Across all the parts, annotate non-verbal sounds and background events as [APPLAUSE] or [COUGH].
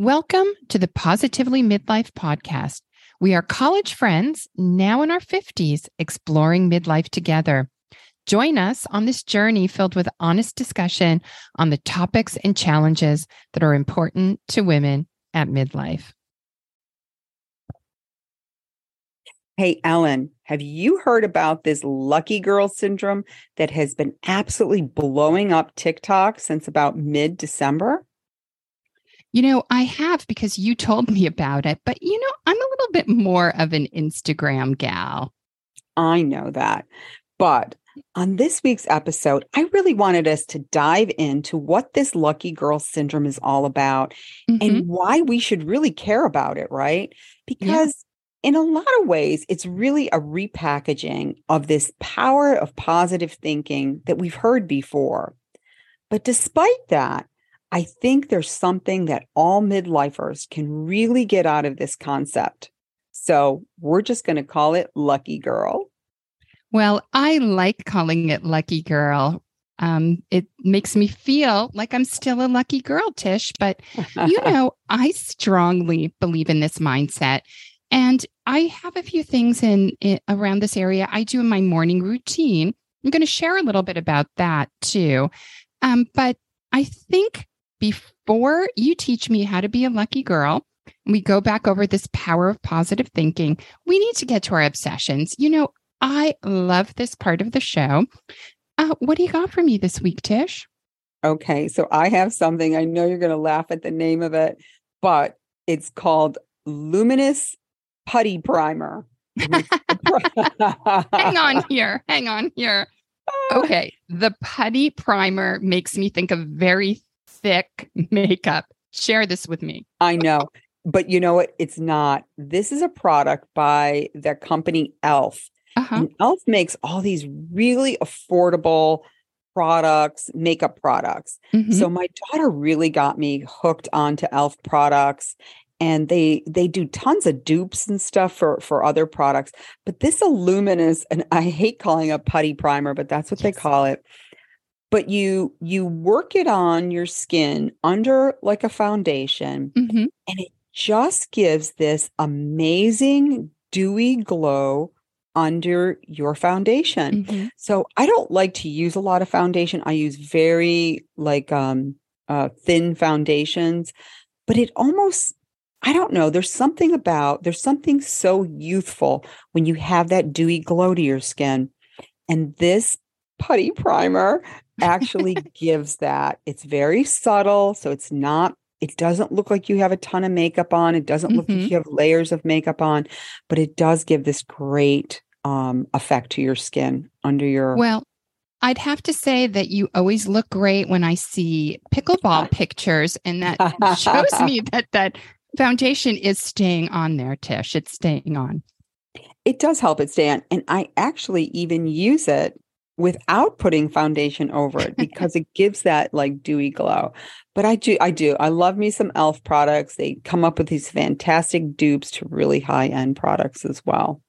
Welcome to the Positively Midlife podcast. We are college friends now in our 50s, exploring midlife together. Join us on this journey filled with honest discussion on the topics and challenges that are important to women at midlife. Hey, Ellen, have you heard about this lucky girl syndrome that has been absolutely blowing up TikTok since about mid December? You know, I have because you told me about it, but you know, I'm a little bit more of an Instagram gal. I know that. But on this week's episode, I really wanted us to dive into what this lucky girl syndrome is all about mm-hmm. and why we should really care about it, right? Because yeah. in a lot of ways, it's really a repackaging of this power of positive thinking that we've heard before. But despite that, I think there's something that all midlifers can really get out of this concept. So we're just going to call it Lucky Girl. Well, I like calling it Lucky Girl. Um, it makes me feel like I'm still a lucky girl, Tish. But, you [LAUGHS] know, I strongly believe in this mindset. And I have a few things in, in around this area I do in my morning routine. I'm going to share a little bit about that too. Um, but I think before you teach me how to be a lucky girl, we go back over this power of positive thinking. We need to get to our obsessions. You know, I love this part of the show. Uh, what do you got for me this week, Tish? Okay, so I have something. I know you're going to laugh at the name of it, but it's called Luminous Putty Primer. [LAUGHS] [LAUGHS] hang on here. Hang on here. Okay, the putty primer makes me think of very thick [LAUGHS] makeup. Share this with me. I know. But you know what? It's not. This is a product by the company Elf. Uh-huh. And Elf makes all these really affordable products, makeup products. Mm-hmm. So my daughter really got me hooked onto Elf products and they they do tons of dupes and stuff for for other products but this illuminous and i hate calling it putty primer but that's what yes. they call it but you you work it on your skin under like a foundation mm-hmm. and it just gives this amazing dewy glow under your foundation. Mm-hmm. So I don't like to use a lot of foundation. I use very like um uh thin foundations, but it almost I don't know, there's something about there's something so youthful when you have that dewy glow to your skin. And this putty primer actually [LAUGHS] gives that. It's very subtle, so it's not it doesn't look like you have a ton of makeup on. It doesn't look mm-hmm. like you have layers of makeup on, but it does give this great um, effect to your skin under your. Well, I'd have to say that you always look great when I see pickleball [LAUGHS] pictures, and that shows [LAUGHS] me that that foundation is staying on there, Tish. It's staying on. It does help it stay on, and I actually even use it without putting foundation over it [LAUGHS] because it gives that like dewy glow. But I do, I do, I love me some e.l.f. products. They come up with these fantastic dupes to really high end products as well.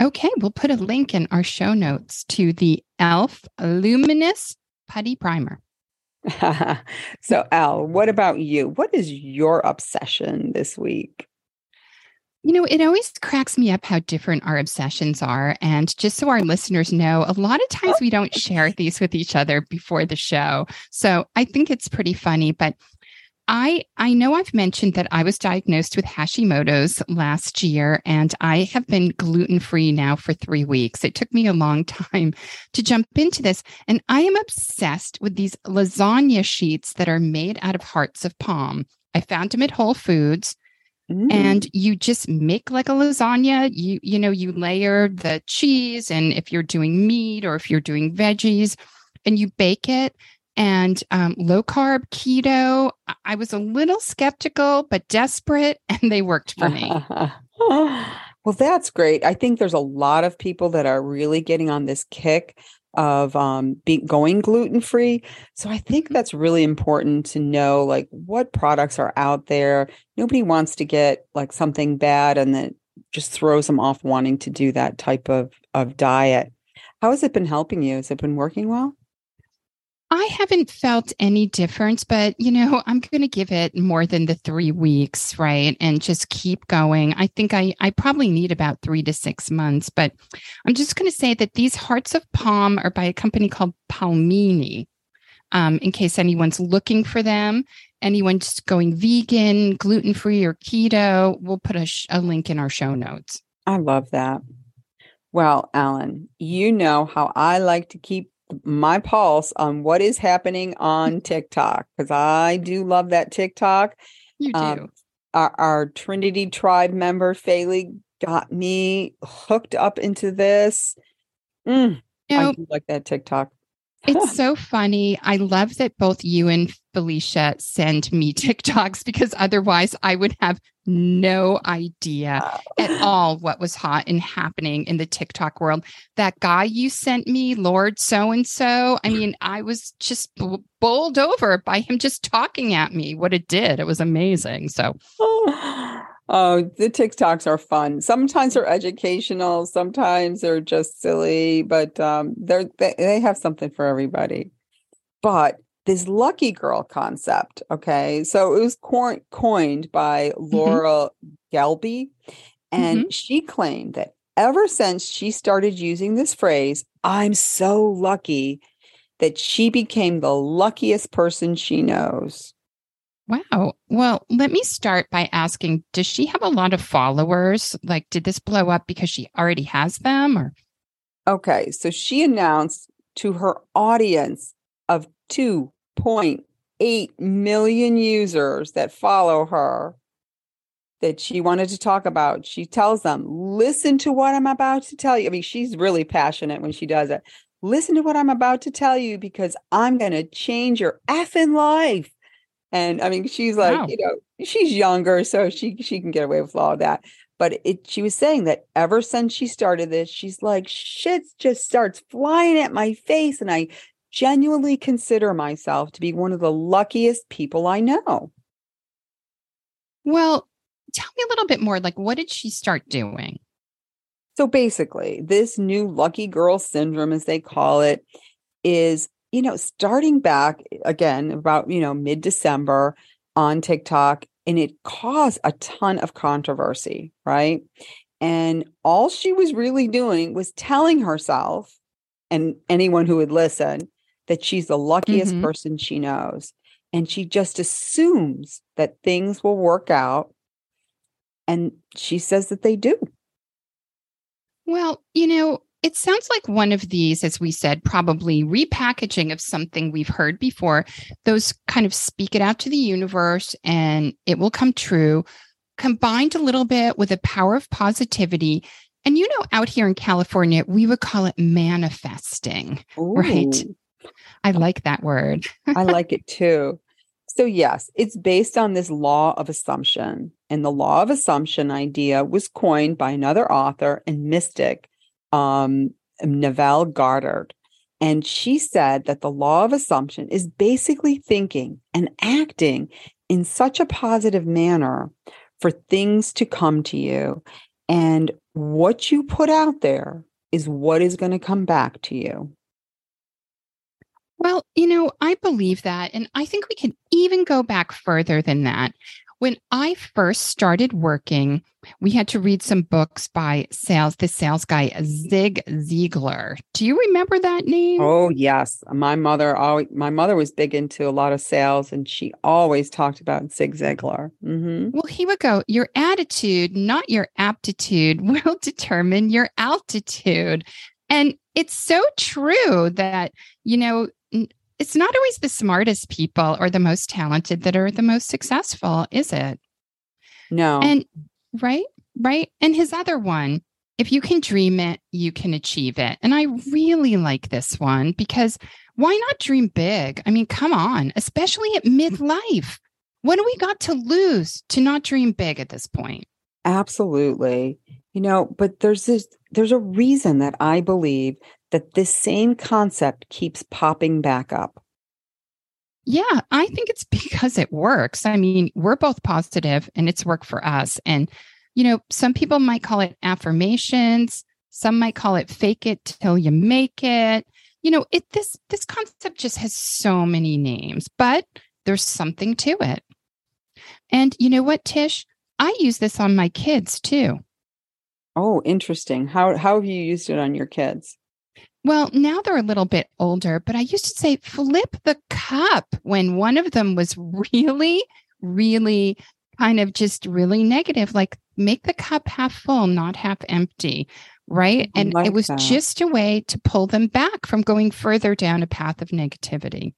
Okay, we'll put a link in our show notes to the e.l.f. Luminous Putty Primer. [LAUGHS] so, Al, what about you? What is your obsession this week? You know, it always cracks me up how different our obsessions are. And just so our listeners know, a lot of times we don't share [LAUGHS] these with each other before the show. So I think it's pretty funny. But I I know I've mentioned that I was diagnosed with Hashimoto's last year and I have been gluten-free now for 3 weeks. It took me a long time to jump into this and I am obsessed with these lasagna sheets that are made out of hearts of palm. I found them at Whole Foods. Mm. and you just make like a lasagna you you know you layer the cheese and if you're doing meat or if you're doing veggies and you bake it and um, low carb keto. I was a little skeptical, but desperate, [LAUGHS] and they worked for me. [LAUGHS] well, that's great. I think there's a lot of people that are really getting on this kick of um, being going gluten free. So I think mm-hmm. that's really important to know, like what products are out there. Nobody wants to get like something bad and then just throws them off wanting to do that type of of diet. How has it been helping you? Has it been working well? I haven't felt any difference, but you know, I'm going to give it more than the three weeks, right? And just keep going. I think I, I probably need about three to six months, but I'm just going to say that these hearts of palm are by a company called Palmini. Um, in case anyone's looking for them, anyone's going vegan, gluten free, or keto, we'll put a, sh- a link in our show notes. I love that. Well, Ellen, you know how I like to keep my pulse on what is happening on [LAUGHS] TikTok because I do love that TikTok. You do. Um, our, our, Trinity Tribe member, Faylee, got me hooked up into this. Mm, you know, I do like that TikTok. It's [LAUGHS] so funny. I love that both you and Felicia send me [LAUGHS] TikToks because otherwise I would have no idea at all what was hot and happening in the TikTok world. That guy you sent me, Lord so and so, I mean, I was just b- bowled over by him just talking at me what it did. It was amazing. So, [LAUGHS] oh, Oh, the TikToks are fun. Sometimes they're educational, sometimes they're just silly, but um, they're they, they have something for everybody. But this lucky girl concept, okay, so it was co- coined by mm-hmm. Laura mm-hmm. And mm-hmm. she claimed that ever since she started using this phrase, "I'm so lucky," that she became the luckiest person she knows. Wow. Well, let me start by asking Does she have a lot of followers? Like, did this blow up because she already has them? Or okay, so she announced to her audience of 2.8 million users that follow her that she wanted to talk about. She tells them, Listen to what I'm about to tell you. I mean, she's really passionate when she does it. Listen to what I'm about to tell you because I'm going to change your effing life. And I mean, she's like, wow. you know, she's younger, so she she can get away with all that. But it she was saying that ever since she started this, she's like, shit just starts flying at my face. And I genuinely consider myself to be one of the luckiest people I know. Well, tell me a little bit more. Like, what did she start doing? So basically, this new lucky girl syndrome, as they call it, is you know, starting back again about, you know, mid December on TikTok, and it caused a ton of controversy, right? And all she was really doing was telling herself and anyone who would listen that she's the luckiest mm-hmm. person she knows. And she just assumes that things will work out. And she says that they do. Well, you know, it sounds like one of these, as we said, probably repackaging of something we've heard before. Those kind of speak it out to the universe and it will come true, combined a little bit with the power of positivity. And you know, out here in California, we would call it manifesting, Ooh. right? I like that word. I like it too. So, yes, it's based on this law of assumption. And the law of assumption idea was coined by another author and mystic um, Neville Goddard. And she said that the law of assumption is basically thinking and acting in such a positive manner for things to come to you. And what you put out there is what is going to come back to you. Well, you know, I believe that. And I think we can even go back further than that. When I first started working, we had to read some books by sales, the sales guy, Zig Ziglar. Do you remember that name? Oh, yes. My mother always, my mother was big into a lot of sales and she always talked about Zig Ziglar. Mm-hmm. Well, he would go, Your attitude, not your aptitude, [LAUGHS] will determine your altitude. And it's so true that, you know, it's not always the smartest people or the most talented that are the most successful, is it? No. And right, right. And his other one, if you can dream it, you can achieve it. And I really like this one because why not dream big? I mean, come on, especially at midlife. What do we got to lose to not dream big at this point? Absolutely. You know, but there's this there's a reason that I believe that this same concept keeps popping back up? Yeah, I think it's [LAUGHS] because it works. I mean, we're both positive and it's worked for us. And, you know, some people might call it affirmations, some might call it fake it till you make it. you know, it this this concept just has so many names, but there's something to it. And you know what, Tish? I use this on my kids too. Oh, interesting. How how have you used it on your kids? Well, now they're a little bit older, but I used to say flip the cup when one of them was really, really kind of just really negative, like make the cup half full, not half empty. Right. Oh, and like it was that. just a way to pull them back from going further down a path of negativity.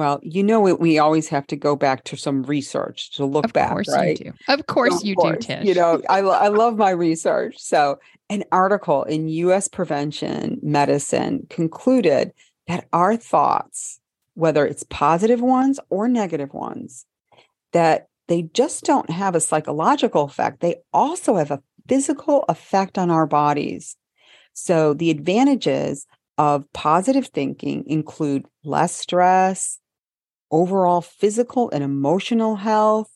Well, you know, we, we always have to go back to some research to look back. of back, course right? You do. Of course, of you course. do, Tish. You know, I, I love my research. So, an article in US Prevention Medicine concluded that our thoughts, whether it's positive ones or negative ones, that they just don't have a psychological effect. They also have a physical effect on our bodies. So, the advantages of positive thinking include less stress, overall physical and emotional health,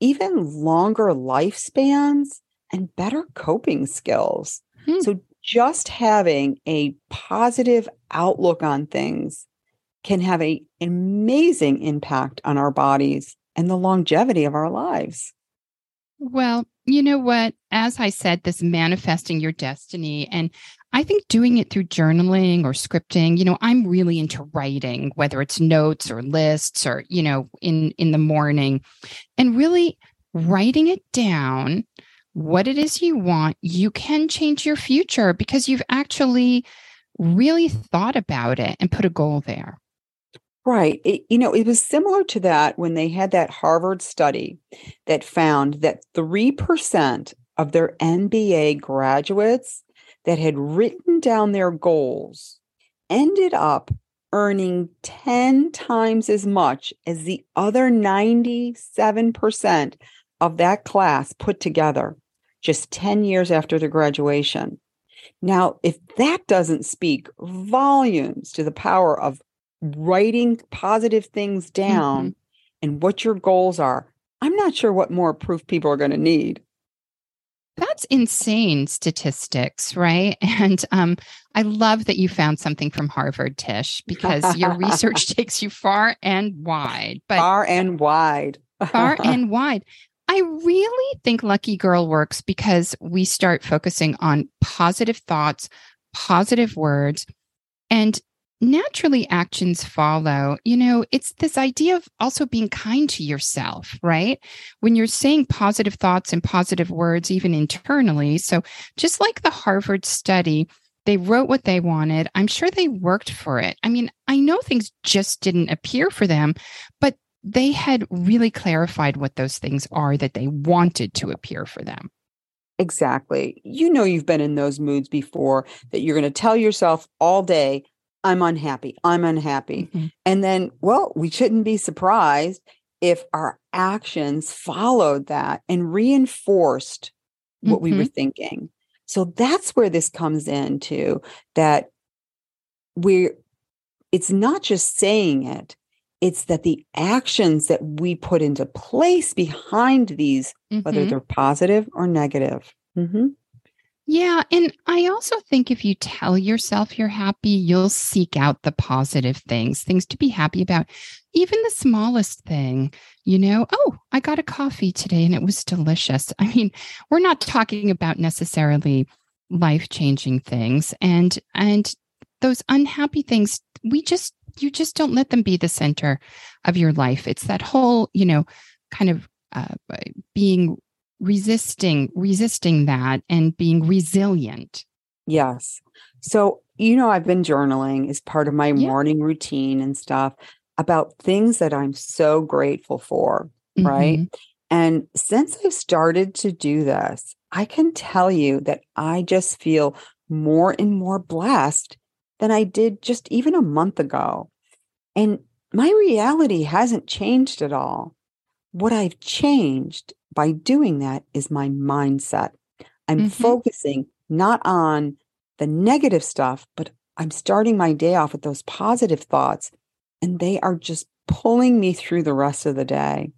even longer lifespans, and better coping skills. Hmm. So, just having a positive outlook on things can have a, an amazing impact on our bodies and the longevity of our lives. Well, you know what? As I said, this manifesting your destiny, and I think doing it through journaling or scripting, you know, I'm really into writing, whether it's notes or lists or, you know, in in the morning, and really writing it down what it is you want, you can change your future because you've actually really thought about it and put a goal there. Right. It, you know, it was similar to that when they had that Harvard study that found that 3% of their MBA graduates that had written down their goals ended up earning 10 times as much as the other 97% of that class put together just 10 years after their graduation. Now, if that doesn't speak volumes to the power of writing positive things down mm-hmm. and what your goals are, I'm not sure what more proof people are going to need. That's insane statistics, right? [LAUGHS] And um, I love that you found something from Harvard, Tish, because your research [LAUGHS] takes you far and wide. But far and wide. far [LAUGHS] and wide. I really think Lucky Girl works because we start focusing on positive thoughts, positive words, and naturally actions follow. You know, it's this idea of also being kind to yourself, right? When you're saying positive thoughts and positive words, even internally. So, just like the Harvard study, they wrote what they wanted. I'm sure they worked for it. I mean, I know things just didn't appear for them, but they had really clarified what those things are that they wanted to appear for them. Exactly. You know, you've been in those moods before that you're going to tell yourself all day, I'm unhappy. I'm unhappy. Mm-hmm. And then, well, we shouldn't be surprised if our actions followed that and reinforced what mm-hmm. we were mm-hmm. thinking. So that's where this comes into that we it's not just saying it, it's that the actions that we put into place behind these, mm-hmm. whether they're positive or negative. Mm-hmm. Yeah. And I also think if you tell yourself you're happy, you'll seek out the positive things, things to be happy about. Even the smallest thing, you know, oh, I got a coffee today and it was delicious. I mean, we're not talking about necessarily life-changing things and and those unhappy things, we just you just don't let them be the center of your life. It's that whole, you know, kind of uh, being resisting resisting that and being resilient. Yes. So you know i've been journaling as part of my yeah. morning routine and stuff about things that i'm so grateful for mm-hmm. right and since i've started to do this i can tell you that i just feel more and more blessed than i did just even a month ago. And my reality hasn't changed at all what I've changed by doing that is my mindset. I'm mm-hmm. focusing not on the negative stuff, but I'm starting my day off with those positive thoughts, and they are just pulling me through the rest of the day.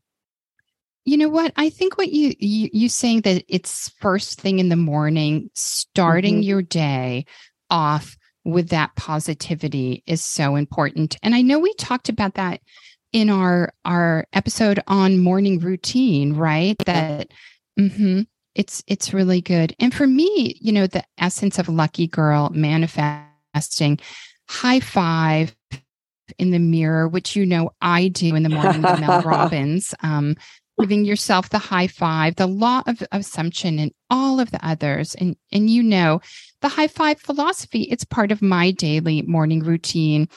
You know what? I think what you you, you saying that it's first thing in the morning, starting mm-hmm. your day off with that positivity is so important. And I know we talked about that in our our episode on morning routine, right? That mm-hmm, it's it's really good. And for me, you know, the essence of lucky girl manifesting, high five in the mirror, which you know I do in the morning with Mel [LAUGHS] Robbins. Um, giving yourself the high five, the law of assumption, and all of the others. And and you know, the high five philosophy, it's part of my daily morning routine.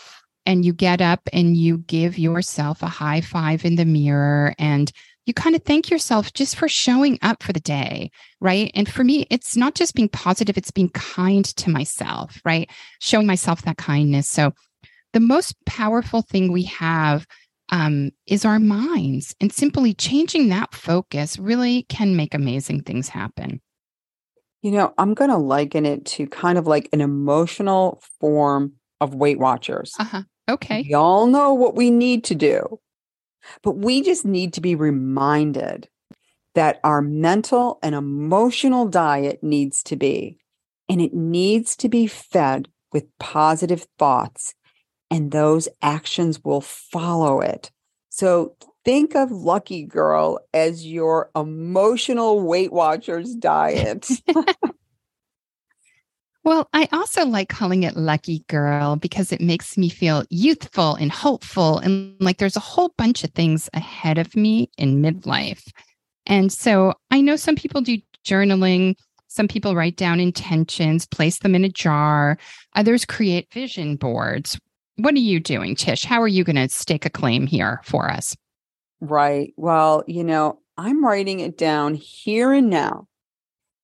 And you get up and you give yourself a high five in the mirror and you kind of thank yourself just for showing up for the day, right? And for me, it's not just being positive, it's being kind to myself, right? Showing myself that kindness. So the most powerful thing we have um, is our minds. And simply changing that focus really can make amazing things happen. You know, I'm going to liken it to kind of like an emotional form of Weight Watchers. Uh-huh. Okay. We all know what we need to do, but we just need to be reminded that our mental and emotional diet needs to be, and it needs to be fed with positive thoughts and those actions will follow it. So think of Lucky Girl as your emotional Weight Watchers diet. [LAUGHS] [LAUGHS] well, I also like calling it Lucky Girl because it makes me feel youthful and hopeful and like there's a whole bunch of things ahead of me in midlife. And so I know some people do journaling. Some people write down intentions, place them in a jar. Others create vision boards what are you doing, Tish? How are you going to stake a claim here for us? Right. Well, you know, I'm writing it down here and now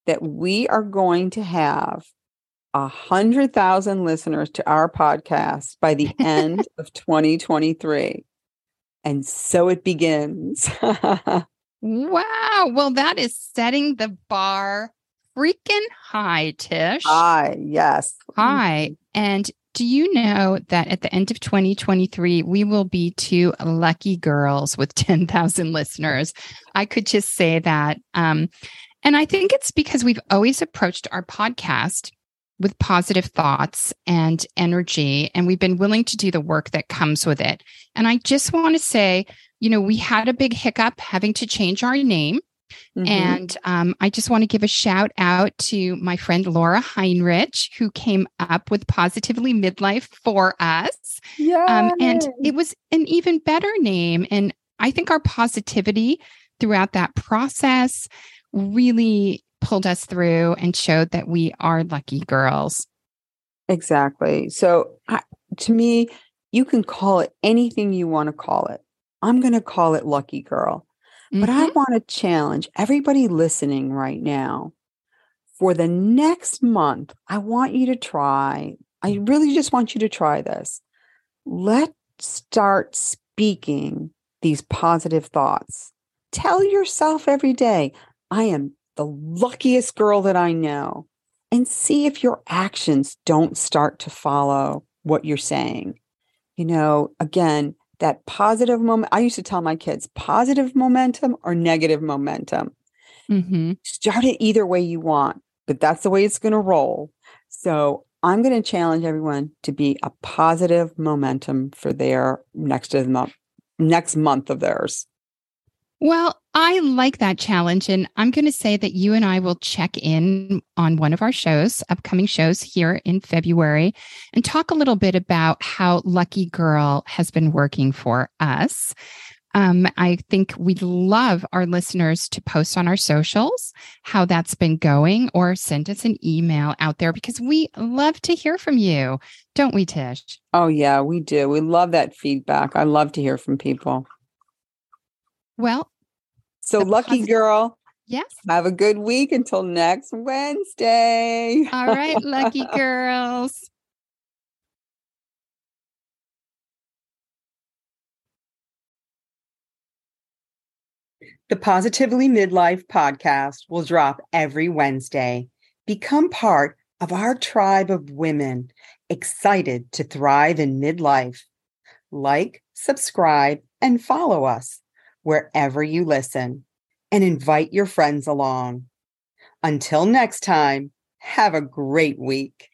that we are going to have a hundred thousand listeners to our podcast by the [LAUGHS] end of 2023. And so it begins. [LAUGHS] wow. Well, that is setting the bar freaking high, Tish. High, yes. High. And do you know that at the end of 2023, we will be two lucky girls with [LAUGHS] 10,000 listeners? I could just say that. Um, and I think it's because we've always approached our podcast with positive thoughts and energy, and we've been willing to do the work that comes with it. And I just want to say, you know, we had a big hiccup having to change our name. Mm-hmm. And um, I just want to give a shout out to my friend Laura Heinrich, who came up with Positively Midlife for us. Yeah. Um, and it was an even better name. And I think our positivity throughout that process really pulled us through and showed that we are lucky girls. Exactly. So I, to me, you can call it anything you want to call it. I'm going to call it Lucky Girl Mm-hmm. But I mm-hmm. want to challenge everybody listening right now. For the next month, I want you to try, I really just want you to try this. Let's start speaking these positive thoughts. Tell yourself every day, I am the luckiest girl that I know. And see if your actions don't start to follow what you're saying. You know, again, that positive moment. I used to tell my kids positive momentum or negative momentum. Mm-hmm. Start it either way you want, but that's the way it's going to roll. So I'm going to challenge everyone to be a positive momentum for their next month, next month of theirs. Well, I like that challenge. And I'm going to say that you and I will check in on one of our shows, upcoming shows here in February, and talk a little bit about how Lucky Girl has been working for us. Um, I think we'd love our listeners to post on our socials how that's been going or send us an email out there because we love to hear from you, don't we, Tish? Oh, yeah, we do. We love that feedback. I love to hear from people. Well, so lucky positive- girl. Yes. Have a good week until next Wednesday. All right, lucky [LAUGHS] girls. The Positively Midlife podcast will drop every Wednesday. Become part of our tribe of women excited to thrive in midlife. Like, subscribe, and follow us wherever you listen and invite your friends along. Until next time, have a great week.